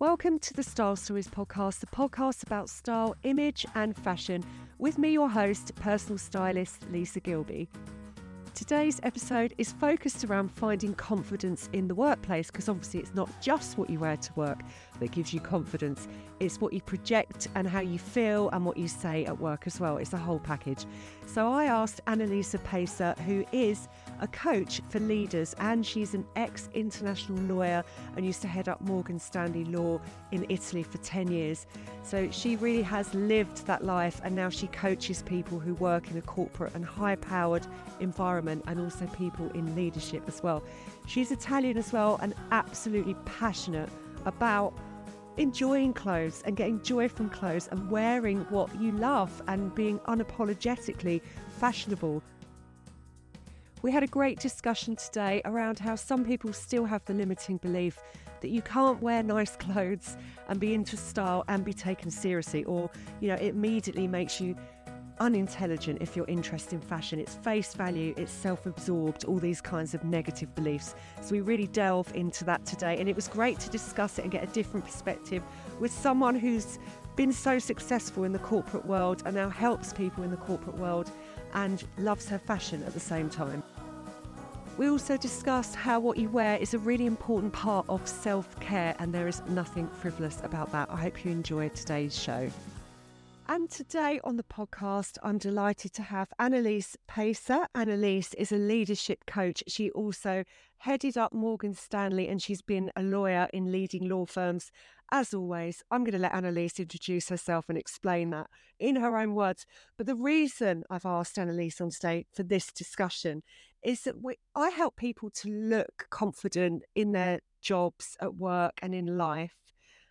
Welcome to the Style Stories podcast, the podcast about style, image, and fashion, with me, your host, personal stylist Lisa Gillbe. Today's episode is focused around finding confidence in the workplace because obviously it's not just what you wear to work that gives you confidence, it's what you project and how you feel and what you say at work as well. It's a whole package. So I asked Annelise Pesa, who is a coach for leaders and she's an ex international lawyer and used to head up Morgan Stanley Law in Italy for 10 years. So she really has lived that life and now she coaches people who work in a corporate and high powered environment and also people in leadership as well. She's Italian as well and absolutely passionate about enjoying clothes and getting joy from clothes and wearing what you love and being unapologetically fashionable. We had a great discussion today around how some people still have the limiting belief that you can't wear nice clothes and be into style and be taken seriously, or, you know, it immediately makes you unintelligent if you're interested in fashion. It's face value, it's self absorbed, all these kinds of negative beliefs. So we really delve into that today. And it was great to discuss it and get a different perspective with someone who's been so successful in the corporate world and now helps people in the corporate world and loves her fashion at the same time. We also discussed how what you wear is a really important part of self care, and there is nothing frivolous about that. I hope you enjoyed today's show. And today on the podcast, I'm delighted to have Annelise Pesa. Annelise is a leadership coach. She also headed up Morgan Stanley and she's been a lawyer in leading law firms. As always, I'm going to let Annelise introduce herself and explain that in her own words. But the reason I've asked Annelise on stage for this discussion is that we, I help people to look confident in their jobs at work and in life.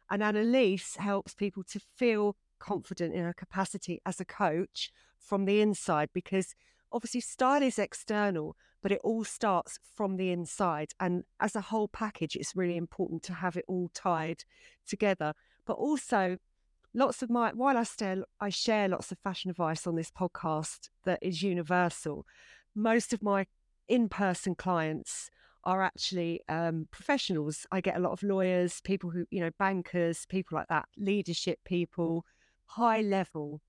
And Annelise helps people to feel confident in her capacity as a coach from the inside because obviously style is external but it all starts from the inside and as a whole package it's really important to have it all tied together but also lots of my while I still I share lots of fashion advice on this podcast that is universal most of my in-person clients are actually um, professionals. I get a lot of lawyers, people who, you know, bankers, people like that, leadership people, high level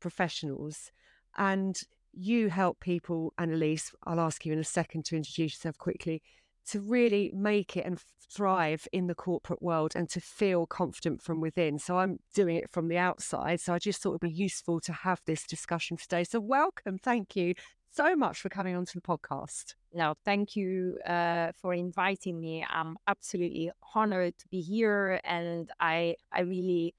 professionals. And you help people, Annelise, I'll ask you in a second to introduce yourself quickly, to really make it and thrive in the corporate world and to feel confident from within. So I'm doing it from the outside. So I just thought it would be useful to have this discussion today. So welcome. Thank you so much for coming onto the podcast. No, thank you uh, for inviting me. I'm absolutely honored to be here, and I I really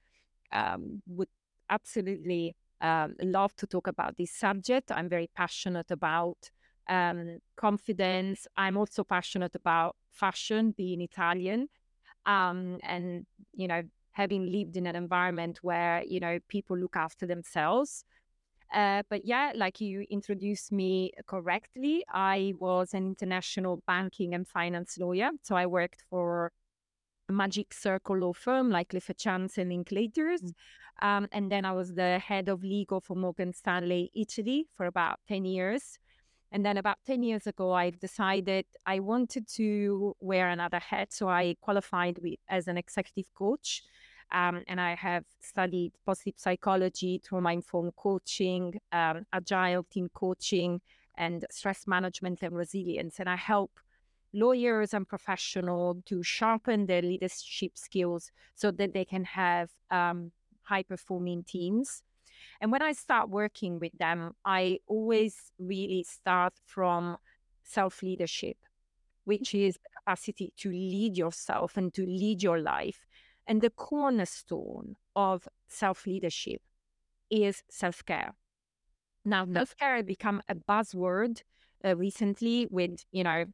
um, would absolutely um, love to talk about this subject. I'm very passionate about um, confidence. I'm also passionate about fashion, being Italian, um, and you know, having lived in an environment where you know people look after themselves. Uh, but yeah, like you introduced me correctly, I was an international banking and finance lawyer. So I worked for magic circle law firm like Clifford Chance and Linklaters. Mm. Um, and then I was the head of legal for Morgan Stanley Italy for about 10 years. And then about 10 years ago, I decided I wanted to wear another hat. So I qualified with, as an executive coach. Um, and I have studied positive psychology, trauma informed coaching, um, agile team coaching, and stress management and resilience. And I help lawyers and professionals to sharpen their leadership skills so that they can have um, high performing teams. And when I start working with them, I always really start from self leadership, which is the capacity to lead yourself and to lead your life. And the cornerstone of self leadership is self care. Now, self care has become a buzzword uh, recently with, you know,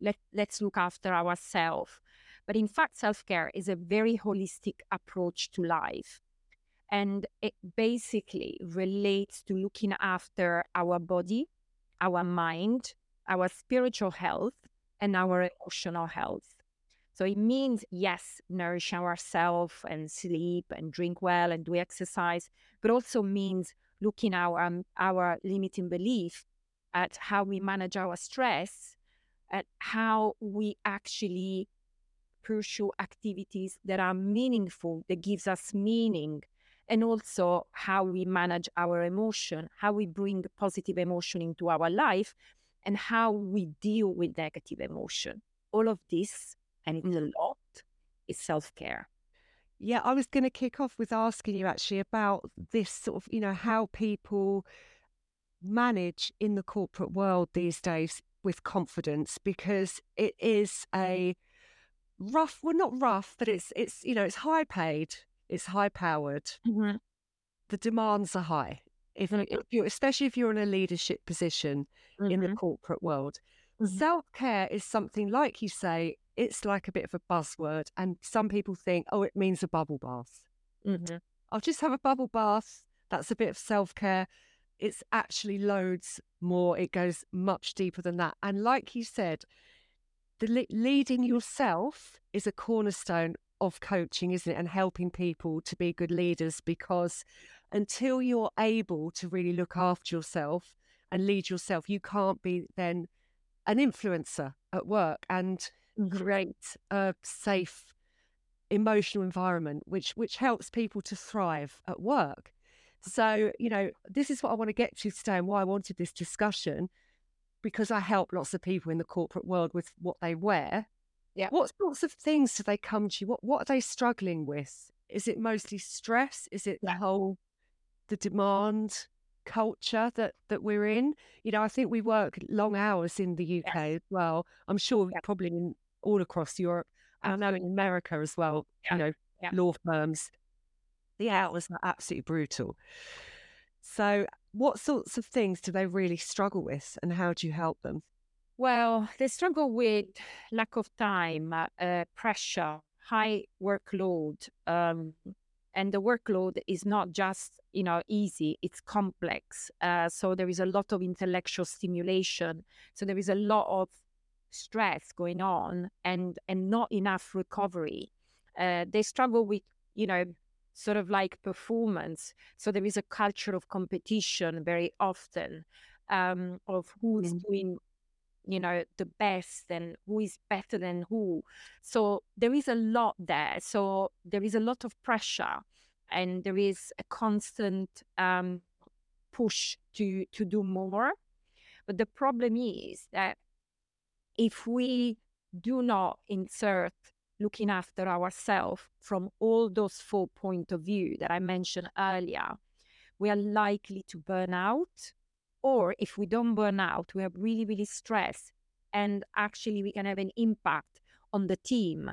let, let's look after ourselves. But in fact, self care is a very holistic approach to life. And it basically relates to looking after our body, our mind, our spiritual health, and our emotional health. So it means, yes, nourish ourselves and sleep and drink well and do exercise, but also means looking our um, our limiting belief at how we manage our stress, at how we actually pursue activities that are meaningful, that gives us meaning, and also how we manage our emotion, how we bring positive emotion into our life, and how we deal with negative emotion. All of this, and it's a mm-hmm. lot, is self care. Yeah, I was going to kick off with asking you actually about this sort of, you know, how people manage in the corporate world these days with confidence because it is a rough, well, not rough, but it's, it's, you know, it's high paid, it's high powered. Mm-hmm. The demands are high. If, if you especially if you're in a leadership position mm-hmm. in the corporate world, Mm-hmm. self care is something like you say, it's like a bit of a buzzword, and some people think, oh, it means a bubble bath. Mm-hmm. I'll just have a bubble bath. That's a bit of self care. It's actually loads more. It goes much deeper than that. And like you said, the le- leading yourself is a cornerstone of coaching, isn't it? And helping people to be good leaders because until you're able to really look after yourself and lead yourself, you can't be then an influencer at work and mm-hmm. create a safe emotional environment which which helps people to thrive at work so you know this is what i want to get to today and why i wanted this discussion because i help lots of people in the corporate world with what they wear yeah what sorts of things do they come to you what what are they struggling with is it mostly stress is it yeah. the whole the demand culture that that we're in you know i think we work long hours in the uk yes. as well i'm sure yeah. probably in all across Europe. I know in America as well, yeah. you know, yeah. law firms, the hours are absolutely brutal. So, what sorts of things do they really struggle with, and how do you help them? Well, they struggle with lack of time, uh, pressure, high workload, um, and the workload is not just you know easy; it's complex. Uh, so there is a lot of intellectual stimulation. So there is a lot of stress going on and and not enough recovery uh, they struggle with you know sort of like performance. So there is a culture of competition very often um, of who's mm-hmm. doing you know the best and who is better than who. So there is a lot there. So there is a lot of pressure and there is a constant um, push to to do more. But the problem is that if we do not insert looking after ourselves from all those four point of view that I mentioned earlier, we are likely to burn out. Or if we don't burn out, we are really, really stressed. And actually, we can have an impact on the team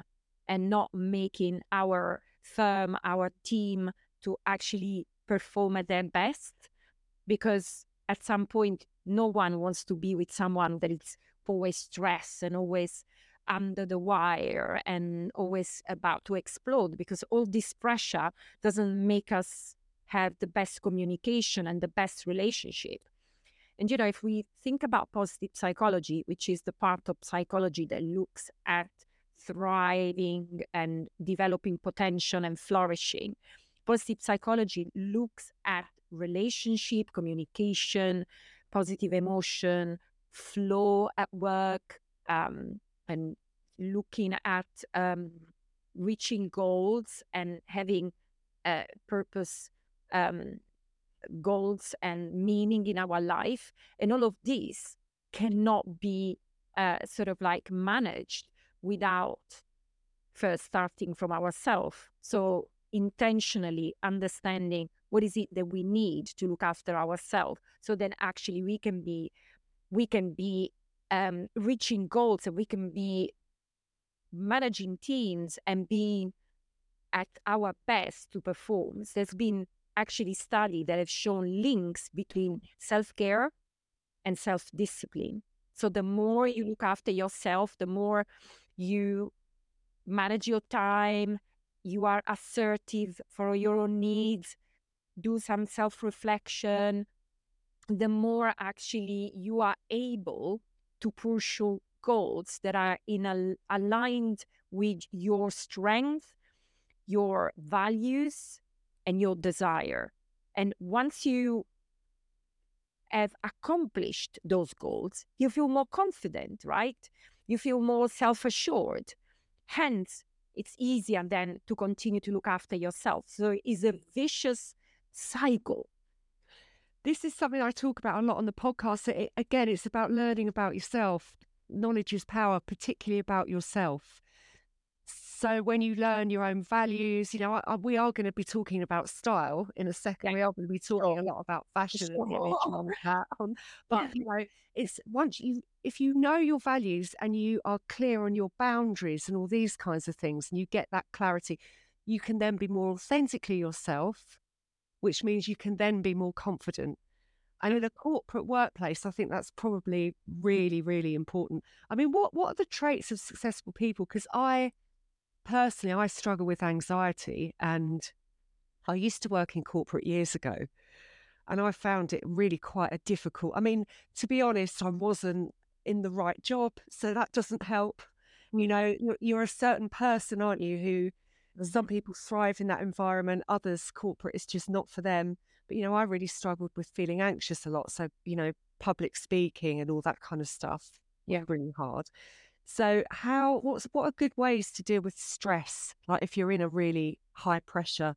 and not making our firm, our team to actually perform at their best. Because at some point, no one wants to be with someone that is always stressed and always under the wire and always about to explode because all this pressure doesn't make us have the best communication and the best relationship. And you know, if we think about positive psychology, which is the part of psychology that looks at thriving and developing potential and flourishing, positive psychology looks at relationship, communication, positive emotion, flow at work um, and looking at um, reaching goals and having uh, purpose um, goals and meaning in our life and all of these cannot be uh, sort of like managed without first starting from ourselves so intentionally understanding what is it that we need to look after ourselves so then actually we can be we can be um, reaching goals and we can be managing teams and being at our best to perform. There's been actually study that have shown links between self-care and self-discipline. So the more you look after yourself, the more you manage your time, you are assertive for your own needs, do some self-reflection, the more actually you are able to pursue goals that are in a, aligned with your strength, your values, and your desire. And once you have accomplished those goals, you feel more confident, right? You feel more self assured. Hence, it's easier then to continue to look after yourself. So it's a vicious cycle. This is something I talk about a lot on the podcast. It, again, it's about learning about yourself. Knowledge is power, particularly about yourself. So when you learn your own values, you know, I, I, we are going to be talking about style in a second. Yeah. We are going to be talking a lot about fashion sure. and on that. Um, on, but you know, it's once you if you know your values and you are clear on your boundaries and all these kinds of things, and you get that clarity, you can then be more authentically yourself, which means you can then be more confident. And in a corporate workplace, I think that's probably really, really important. I mean, what what are the traits of successful people? Because I personally, I struggle with anxiety and I used to work in corporate years ago and I found it really quite a difficult. I mean, to be honest, I wasn't in the right job, so that doesn't help. You mm. know, you're, you're a certain person, aren't you? Who some people thrive in that environment, others corporate is just not for them. But you know, I really struggled with feeling anxious a lot. So you know, public speaking and all that kind of stuff, yeah, really hard. So, how what's what are good ways to deal with stress? Like if you're in a really high pressure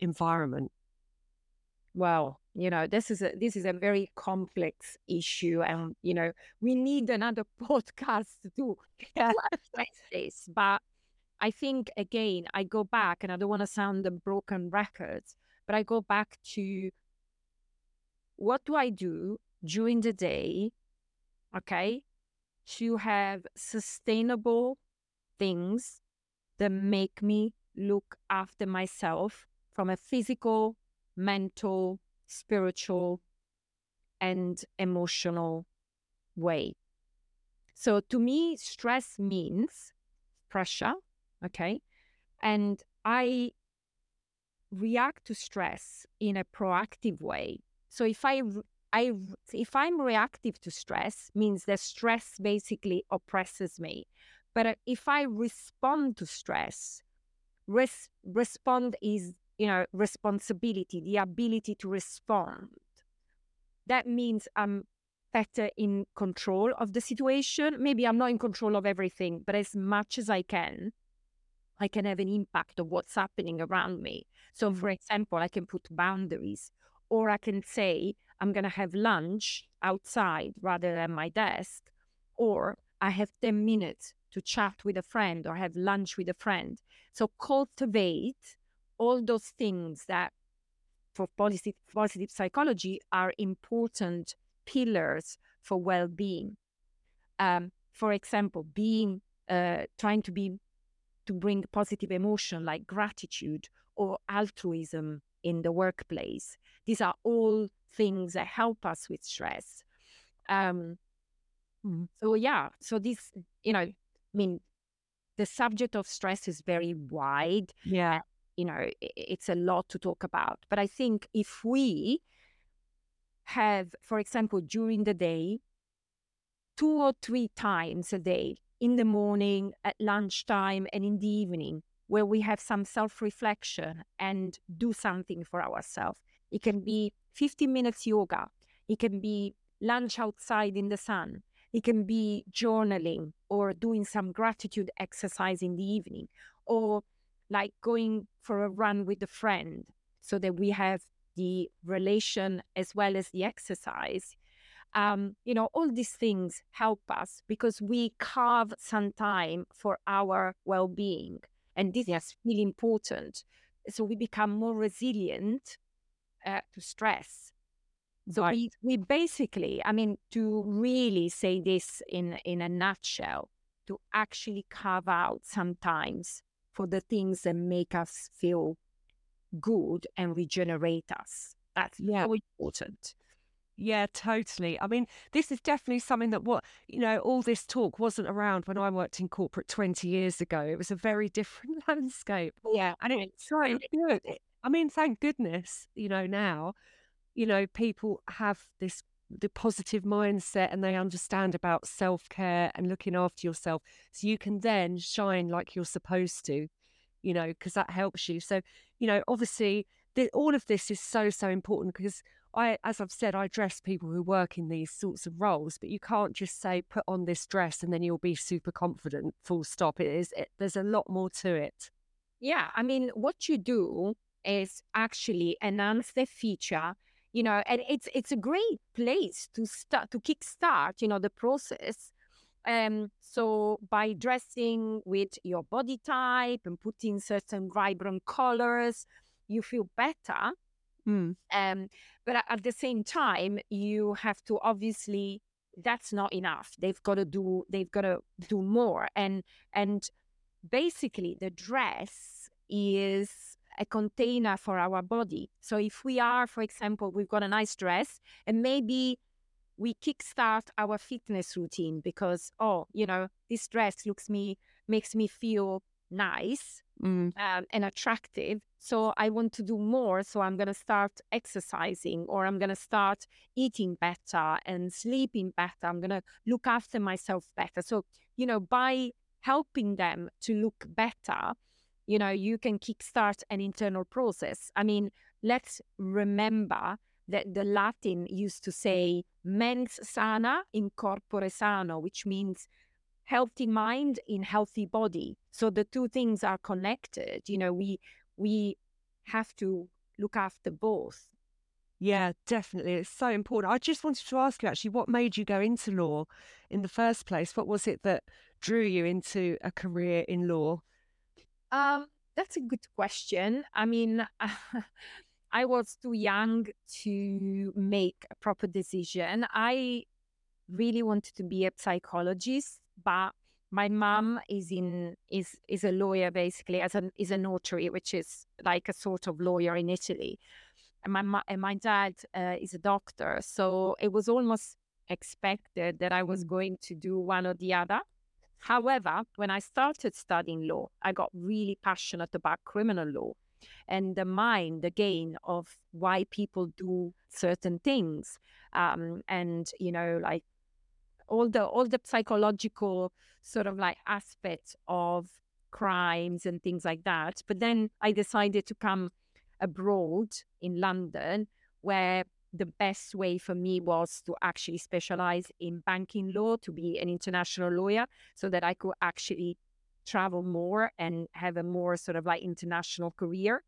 environment. Well, you know, this is a this is a very complex issue, and you know, we need another podcast to address this. But I think again, I go back, and I don't want to sound a broken records, but I go back to what do I do during the day? Okay, to have sustainable things that make me look after myself from a physical, mental, spiritual, and emotional way. So to me, stress means pressure, okay? And I react to stress in a proactive way. So if I I if I'm reactive to stress, means that stress basically oppresses me. But uh, if I respond to stress, res- respond is you know responsibility, the ability to respond. That means I'm better in control of the situation. Maybe I'm not in control of everything, but as much as I can, I can have an impact of what's happening around me. So, for example, I can put boundaries, or I can say, I'm going to have lunch outside rather than my desk, or I have 10 minutes to chat with a friend or have lunch with a friend. So cultivate all those things that for positive, positive psychology are important pillars for well-being. Um, for example, being uh, trying to be to bring positive emotion like gratitude or altruism in the workplace. These are all things that help us with stress. Um, mm-hmm. so yeah, so this, you know, I mean, the subject of stress is very wide. Yeah. You know, it's a lot to talk about. But I think if we have, for example, during the day, two or three times a day, in the morning, at lunchtime, and in the evening, where we have some self reflection and do something for ourselves. It can be 15 minutes yoga. It can be lunch outside in the sun. It can be journaling or doing some gratitude exercise in the evening or like going for a run with a friend so that we have the relation as well as the exercise. Um, you know, all these things help us because we carve some time for our well being. And this is really important. So we become more resilient uh, to stress. So right. we, we basically, I mean, to really say this in, in a nutshell, to actually carve out sometimes for the things that make us feel good and regenerate us. That's yeah. so important. Yeah, totally. I mean, this is definitely something that what, you know, all this talk wasn't around when I worked in corporate 20 years ago. It was a very different landscape. Yeah. And it's so good. I mean, thank goodness, you know, now, you know, people have this the positive mindset and they understand about self-care and looking after yourself so you can then shine like you're supposed to you know because that helps you so you know obviously the, all of this is so so important because I, as I've said, I dress people who work in these sorts of roles, but you can't just say put on this dress and then you'll be super confident. Full stop. It is. It, there's a lot more to it. Yeah, I mean, what you do is actually enhance the feature. You know, and it's it's a great place to start to kickstart. You know, the process. Um, so by dressing with your body type and putting certain vibrant colors, you feel better Mm. Um, but at the same time, you have to obviously that's not enough. They've got to do they've got to do more. And and basically the dress is a container for our body. So if we are, for example, we've got a nice dress and maybe we kickstart our fitness routine because oh, you know, this dress looks me makes me feel nice mm. um, and attractive. So I want to do more. So I'm going to start exercising or I'm going to start eating better and sleeping better. I'm going to look after myself better. So, you know, by helping them to look better, you know, you can kickstart an internal process. I mean, let's remember that the Latin used to say mens sana in corpore sano, which means healthy mind in healthy body. So the two things are connected. You know we we have to look after both. Yeah definitely. It's so important. I just wanted to ask you actually what made you go into law in the first place? What was it that drew you into a career in law? Um that's a good question. I mean i was too young to make a proper decision. I really wanted to be a psychologist but my mom is in is is a lawyer basically as an is a notary which is like a sort of lawyer in italy. And my and my dad uh, is a doctor so it was almost expected that i was going to do one or the other. However when i started studying law i got really passionate about criminal law and the mind again of why people do certain things. Um, and you know like all the all the psychological sort of like aspects of crimes and things like that. But then I decided to come abroad in London, where the best way for me was to actually specialize in banking law, to be an international lawyer, so that I could actually travel more and have a more sort of like international career.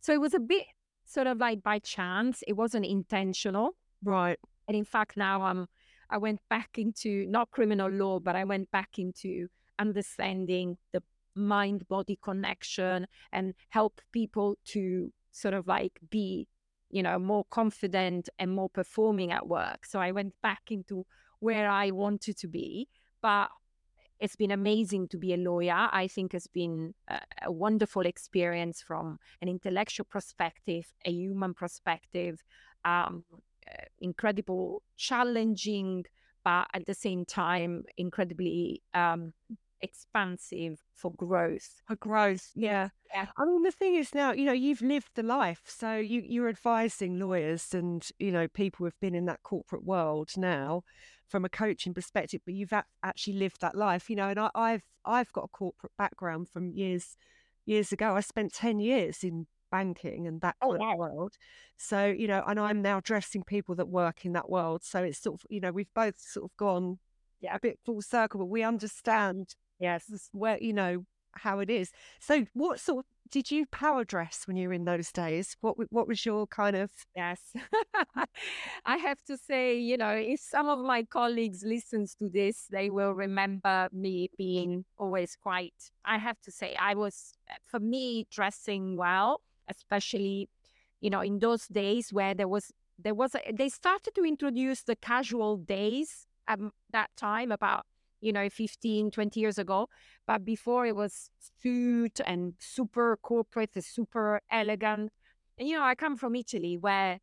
So it was a bit sort of like by chance, it wasn't intentional. Right. And in fact, now I'm I went back into not criminal law, but I went back into understanding the mind body connection and help people to sort of like be, you know, more confident and more performing at work. So I went back into where I wanted to be. But it's been amazing to be a lawyer. I think it's been a, a, wonderful experience from an intellectual perspective, a human perspective, um, incredible, challenging, but at the same time, incredibly um, expansive for growth. For growth, yeah. yeah. I mean, the thing is now, you know, you've lived the life, so you you're advising lawyers and you know people who've been in that corporate world now from a coaching perspective, but you've actually lived that life, you know. And I, I've I've got a corporate background from years years ago. I spent ten years in banking and that oh, wow. world. So, you know, and I'm now dressing people that work in that world. So it's sort of, you know, we've both sort of gone yeah, a bit full circle, but we understand, yes, where, you know, how it is. So what sort of, did you power dress when you were in those days? What what was your kind of yes? I have to say, you know, if some of my colleagues listens to this, they will remember me being always quite. I have to say, I was eh, for me dressing well especially you know in those days where there was there was a, they started to introduce the casual days at that time about you know 15 20 years ago. But before it was suit and super corporate super elegant. And you know i come from italy where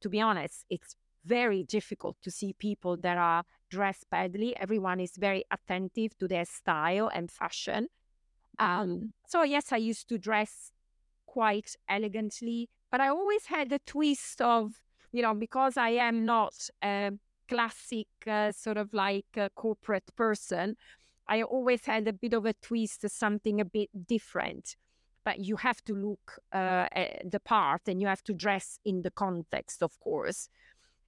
to be honest it's very difficult to see people that are dressed badly. Everyone is very attentive to their style and fashion. Um, so yes i used to dress quite elegantly, but I always had a twist of, you know, because I am not a classic uh, sort of like a corporate person, I always had a bit of a twist, something a bit different. but you have to look uh, the part and you have to dress in the context, of course.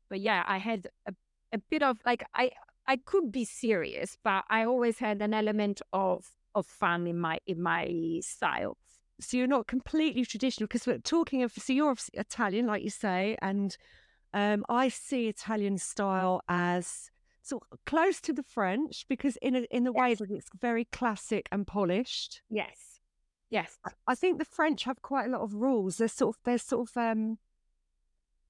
But yeah, I had a, a bit of like I I could be serious, but I always had an element of of fun in my in my style. So you're not completely traditional because we're talking of so you're Italian, like you say, and um, I see Italian style as sort of close to the French because in a, in the yes. way that it's very classic and polished. Yes, yes. I think the French have quite a lot of rules. They're sort of they're sort of um,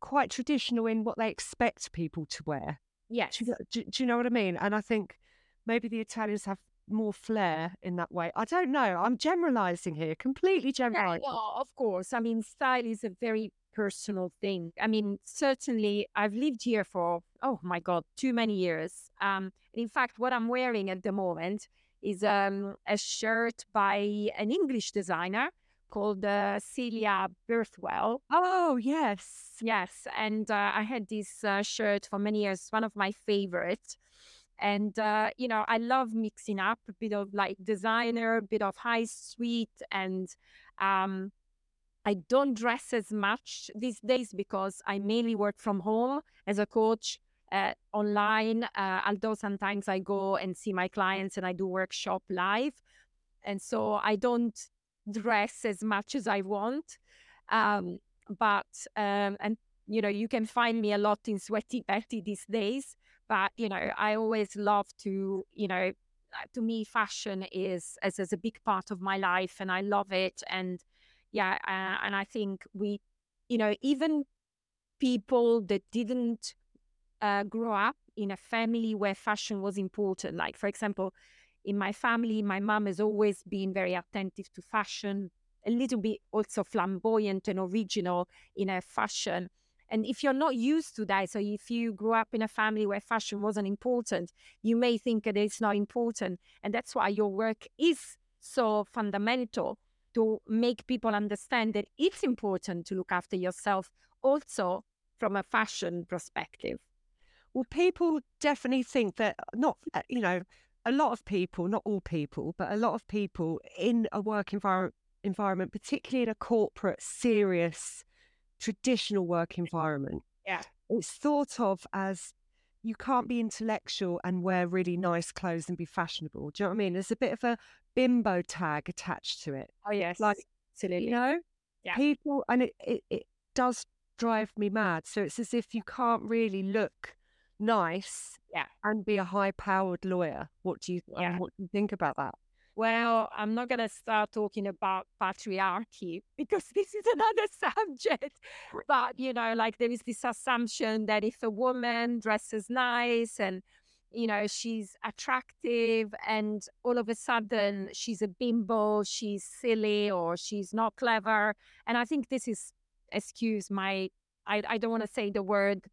quite traditional in what they expect people to wear. Yes. Do you, do, do you know what I mean? And I think maybe the Italians have more flair in that way. I don't know. I'm generalizing here, completely generalizing. Yeah, well, of course. I mean, style is a very personal thing. I mean, certainly I've lived here for, oh my God, too many years. Um, in fact, what I'm wearing at the moment is um, a shirt by an English designer called uh, Celia Birtwell. Oh, yes. Yes. And uh, I had this uh, shirt for many years, one of my favorites. And, uh, you know, I love mixing up a bit of like designer, a bit of high street. And um, I don't dress as much these days because I mainly work from home as a coach. Uh, online, uh, although sometimes I go and see my clients and I do workshop live. And so I don't dress as much as I want. Um, but um, and you know you can find me a lot in sweaty betty these days. But you know I always love to you know uh, to me fashion is as, as a big part of my life and I love it and yeah uh, and I think we you know even people that didn't uh, grow up in a family where fashion was important like for example in my family, my mom has always been very attentive to fashion, a little bit also flamboyant and original in her fashion. And if you're not used to that, so if you grew up in a family where fashion wasn't important, you may think that it's not important. And that's why your work is so fundamental to make people understand that it's important to look after yourself also from a fashion perspective. Well, people definitely think that not, uh, you know, a lot of people, not all people, but a lot of people in a work envir- environment, particularly in a corporate, serious, traditional work environment, yeah, it's thought of as you can't be intellectual and wear really nice clothes and be fashionable. Do you know what I mean? There's a bit of a bimbo tag attached to it. Oh yes, like absolutely. You know, yeah. people, and it, it it does drive me mad. So it's as if you can't really look nice yeah. and be a high powered lawyer. What do you yeah. um, what do you think about that? Well, I'm not going to start talking about patriarchy because this is another subject. But, you know, like there is this assumption that if a woman dresses nice and, you know, she's attractive and all of a sudden she's a bimbo, she's silly or she's not clever. And I think this is, excuse my, I, I don't want to say the word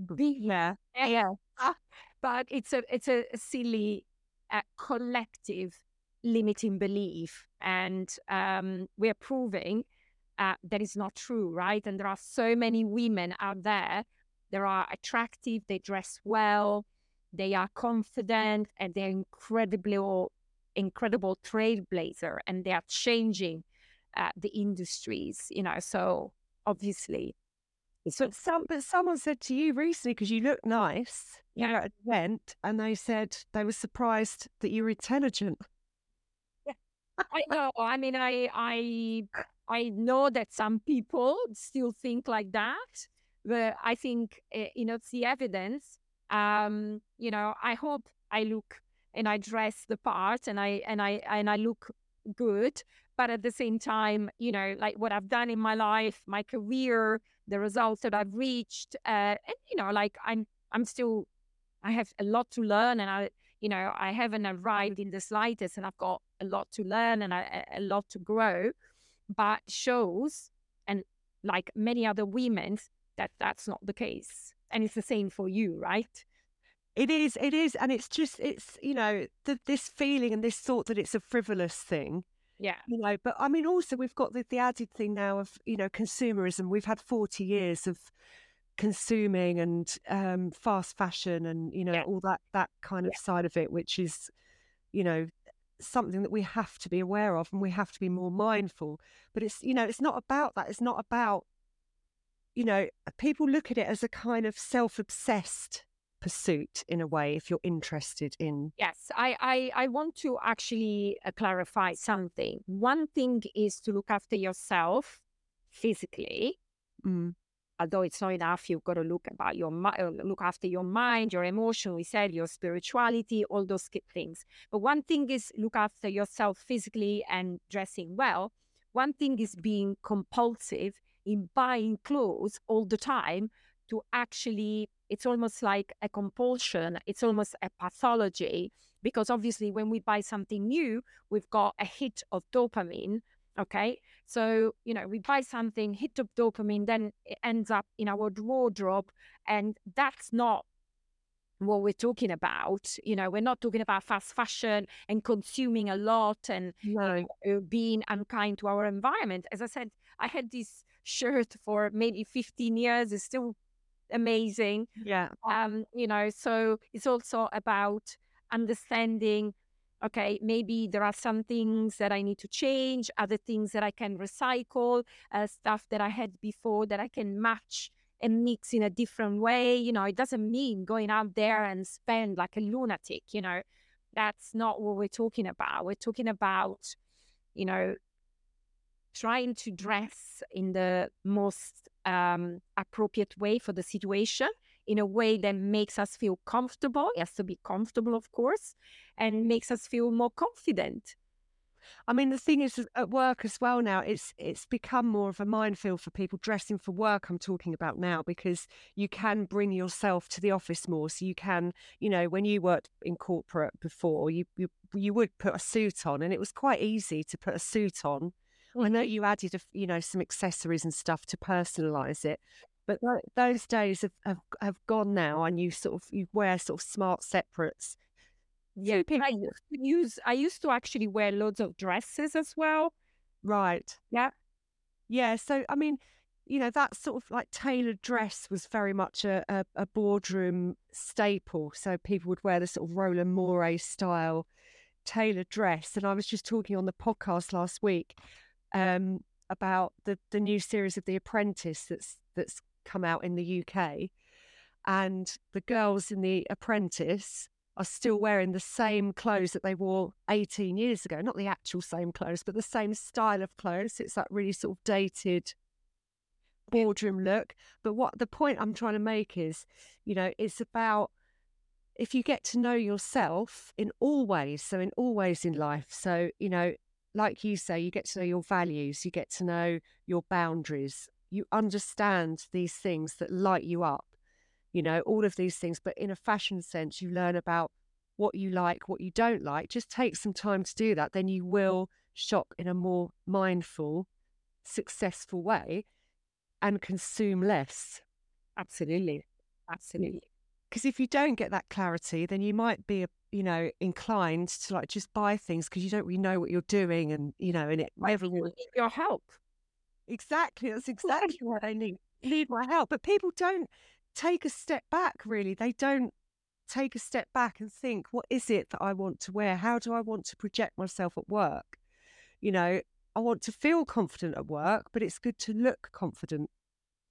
mm-hmm. yeah, yeah. but it's a it's a silly collective limiting belief, and um, we're proving uh, that is not true, right? And there are so many women out there. They are attractive. They dress well. They are confident, and they're incredibly incredible trailblazer, and they are changing uh, the industries. You know, so obviously so some, but someone said to you recently because you look nice. Yeah. You at an event, and they said they were surprised that you were intelligent. Yeah, I know. I mean, I, I, I know that some people still think like that, but I think eh, you know it's the evidence. Um, you know, I hope I look and I dress the part, and I and I and I look good but at the same time you know like what i've done in my life my career the results that I've reached. Uh, and you know, like I'm I'm still I have a lot to learn, and I you know I haven't arrived in the slightest, and I've got a lot to learn and a lot to grow. But shows and like many other women that that's not the case, and it's the same for you, right? It is, it is, and it's just it's you know the, this feeling and this thought that it's a frivolous thing yeah. You know, but I mean, also we've got the, the added thing now of, you know, consumerism. We've had 40 years of consuming and um, fast fashion and, you know, yeah. all that, that kind of yeah. side of it, which is, you know, something that we have to be aware of and we have to be more mindful. But it's, you know, it's not about that. It's not about, you know, people look at it as a kind of self obsessed pursuit in a way if you're interested in yes i i, I want to actually uh, clarify something one thing is to look after yourself physically mm although it's not enough, you've got to look about your uh, look after your mind, your emotion. We said your spirituality, all those things. But one thing is look after yourself physically and dressing well. One thing is being compulsive in buying clothes all the time to actually. It's almost like a compulsion. It's almost a pathology because obviously when we buy something new, we've got a hit of dopamine Okay. So, you know, we buy something, hit of dopamine, then it ends up in our wardrobe. And that's not what we're talking about. You know, we're not talking about fast fashion and consuming a lot and no. uh, being unkind to our environment. As I said, I had this shirt for maybe 15 years. It's still amazing. Yeah. Um, you know, so it's also about understanding okay, maybe there are some things that I need to change, other things that I can recycle, uh, stuff that I had before that I can match and mix in a different way. You know, it doesn't mean going out there and spend like a lunatic, you know, that's not what we're talking about. We're talking about, you know, trying to dress in the most um, appropriate way for the situation in a way that makes us feel comfortable. It has to be comfortable, of course, and makes us feel more confident. I mean, the thing is, at work as well now, it's it's become more of a minefield for people dressing for work. I'm talking about now because you can bring yourself to the office more. So you can, you know, when you worked in corporate before, you you, you would put a suit on, and it was quite easy to put a suit on. I know you added, a, you know, some accessories and stuff to personalize it, but th- those days have, have, have gone now, and you sort of you wear sort of smart separates. Yeah, I used to use. I used to actually wear loads of dresses as well. Right. Yeah. Yeah. So I mean, you know, that sort of like tailored dress was very much a, a, a boardroom staple. So people would wear the sort of Roland Mouret style tailored dress. And I was just talking on the podcast last week um, about the the new series of The Apprentice that's that's come out in the UK, and the girls in The Apprentice are still wearing the same clothes that they wore 18 years ago. Not the actual same clothes, but the same style of clothes. It's that really sort of dated boardroom look. But what the point I'm trying to make is, you know, it's about if you get to know yourself in all ways, so in all ways in life. So, you know, like you say, you get to know your values, you get to know your boundaries, you understand these things that light you up, you know, all of these things. But in a fashion sense, you learn about what you like, what you don't like. Just take some time to do that. Then you will shop in a more mindful, successful way and consume less. Absolutely. Absolutely. Because if you don't get that clarity, then you might be, you know, inclined to like just buy things because you don't really know what you're doing, and you know, and it everyone your help. Exactly. That's exactly what I need. Need my help. But people don't take a step back, really. They don't take a step back and think, what is it that I want to wear? How do I want to project myself at work? You know, I want to feel confident at work, but it's good to look confident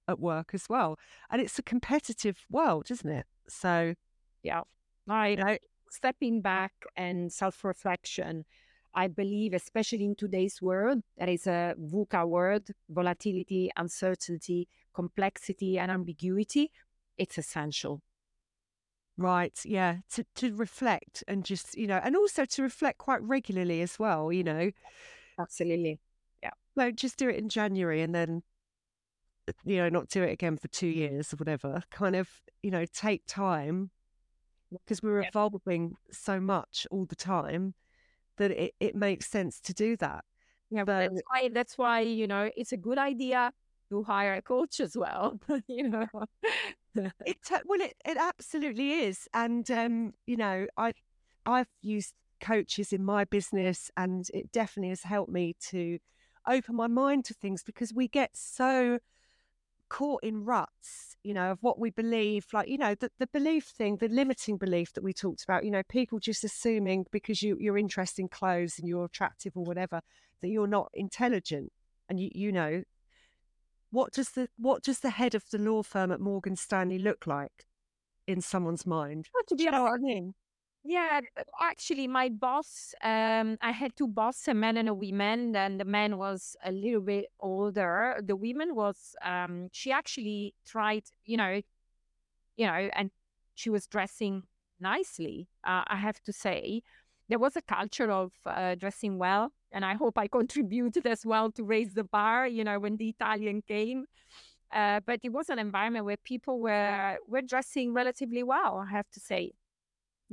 at work as well. And it's a competitive world, isn't it? So, yeah, I, you know, stepping back and self reflection I believe, especially in today's world, that is a VUCA world, volatility, uncertainty, complexity, and ambiguity, it's essential. Right. Yeah. To to reflect and just, you know, and also to reflect quite regularly as well, you know. Absolutely. Yeah. Like just do it in January and then you know, not do it again for two years or whatever. Kind of, you know, take time because we're evolving so much all the time that it, it makes sense to do that. Yeah, but that's why that's why you know it's a good idea to hire a coach as well. you know, it well it it absolutely is, and um, you know I I've used coaches in my business, and it definitely has helped me to open my mind to things because we get so caught in ruts, you know, of what we believe, like, you know, the, the belief thing, the limiting belief that we talked about, you know, people just assuming because you, you're interested in clothes and you're attractive or whatever, that you're not intelligent. And you, you know, what does the what does the head of the law firm at Morgan Stanley look like in someone's mind? What do you know what I mean? Yeah, actually, my boss, um, I had two bosses, a man and a woman. And the man was a little bit older. The woman was, um, she actually tried, you know, you know, and she was dressing nicely. Uh, I have to say, there was a culture of uh, dressing well, and I hope I contributed as well to raise the bar. You know, when the Italian came. Uh, but it was an environment where people were were dressing relatively well. I have to say.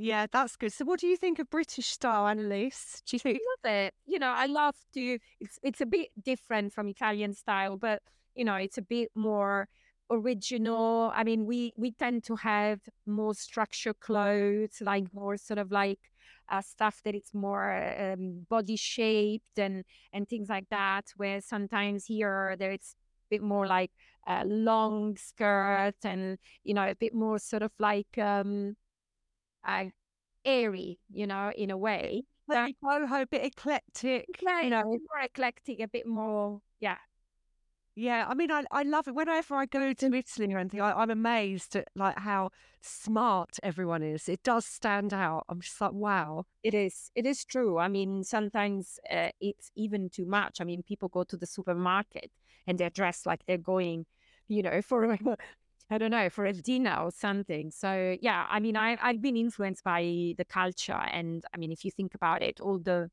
Yeah, that's good. So, what do you think of British style, Annelise? Do you think? I love it. You know, I love to. It's it's a bit different from Italian style, but you know, it's a bit more original. I mean, we we tend to have more structured clothes, like more sort of like uh, stuff that it's more um, body shaped and and things like that. Where sometimes here there it's a bit more like a long skirt and you know a bit more sort of like um uh, airy, you know, in a way. Like boho, a bit eclectic. Yeah, you know, more eclectic, a bit more, yeah. Yeah, I mean, I, I love it. Whenever I go to Italy or anything, I, I'm amazed at like how smart everyone is. It does stand out. I'm just like, wow. It is. It is true. I mean, sometimes uh, it's even too much. I mean, people go to the supermarket and they're dressed like they're going, you know, for I don't know, for a dinner or something. So yeah, I mean, I, I've been influenced by the culture, and I mean, if you think about it, all the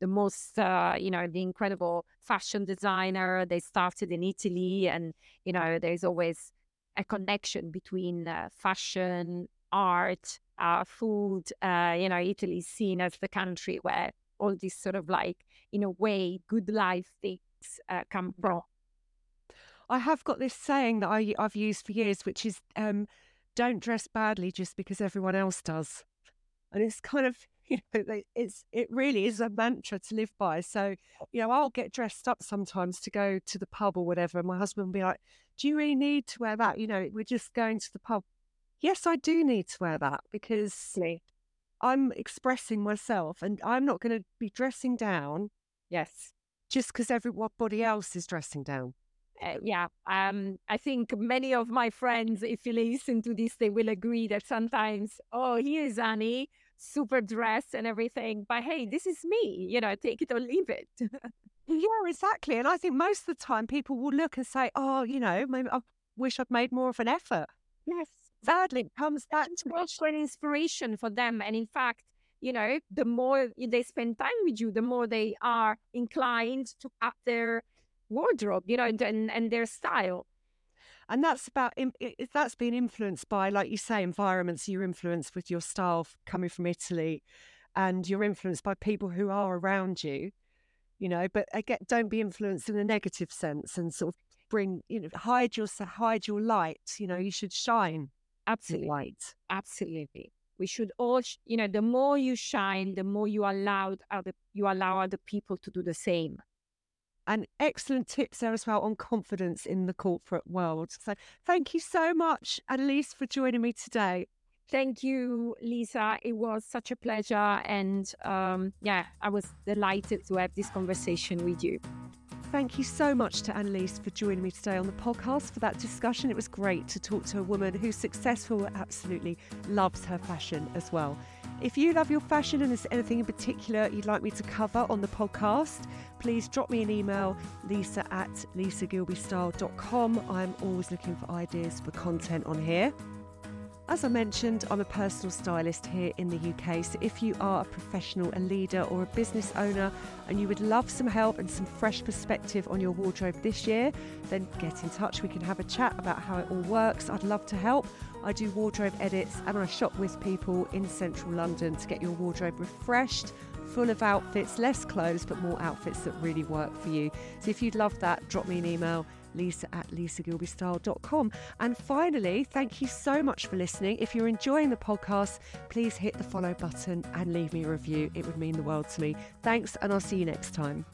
the most, uh, you know, the incredible fashion designer they started in Italy, and you know, there's always a connection between uh, fashion, art, uh, food. Uh, you know, Italy is seen as the country where all these sort of like, in a way, good life things uh, come from. I have got this saying that I, I've used for years, which is um, don't dress badly just because everyone else does. And it's kind of, you know, it's it really is a mantra to live by. So, you know, I'll get dressed up sometimes to go to the pub or whatever. And my husband will be like, Do you really need to wear that? You know, we're just going to the pub. Yes, I do need to wear that because I'm expressing myself and I'm not going to be dressing down. Yes. Just because everybody else is dressing down uh, yeah, um, I think many of my friends, if you listen to this, they will agree that sometimes, oh, here's Annie, super dressed and everything, but hey, this is me, you know, take it or leave it. yeah, exactly. And I think most of the time people will look and say, oh, you know, maybe I wish I'd made more of an effort. Yes. Sadly, it comes back to for an inspiration for them. And in fact, you know, the more they spend time with you, the more they are inclined to up their wardrobe, you know, and, and and their style. And that's about that's been influenced by, like you say, environments. You're influenced with your style coming from Italy, and you're influenced by people who are around you. You know, but again, don't be influenced in a negative sense, and sort of bring you know hide your hide your light. You know, you should shine. Absolutely, light. Absolutely. We should all, you know, the more you shine, the more you allow other you allow other people to do the same and excellent tips there as well on confidence in the corporate world. So thank you so much, Annelise, for joining me today. Thank you, Lisa. It was such a pleasure. And um, yeah, I was delighted to have this conversation with you. Thank you so much to Annelise for joining me today on the podcast for that discussion. It was great to talk to a woman who's successful, absolutely loves her fashion as well. If you love your fashion and there's anything in particular you'd like me to cover on the podcast, please drop me an email, lisa at lisagillbestyle.com. I'm always looking for ideas for content on here. As I mentioned, I'm a personal stylist here in the UK, so if you are a professional, a leader, or a business owner and you would love some help and some fresh perspective on your wardrobe this year, then get in touch. We can have a chat about how it all works. I'd love to help. I do wardrobe edits and I shop with people in central London to get your wardrobe refreshed full of outfits, less clothes, but more outfits that really work for you. So if you'd love that, drop me an email lisa at lisagillbestyle.com. And finally, thank you so much for listening. If you're enjoying the podcast, please hit the follow button and leave me a review. It would mean the world to me. Thanks, and I'll see you next time.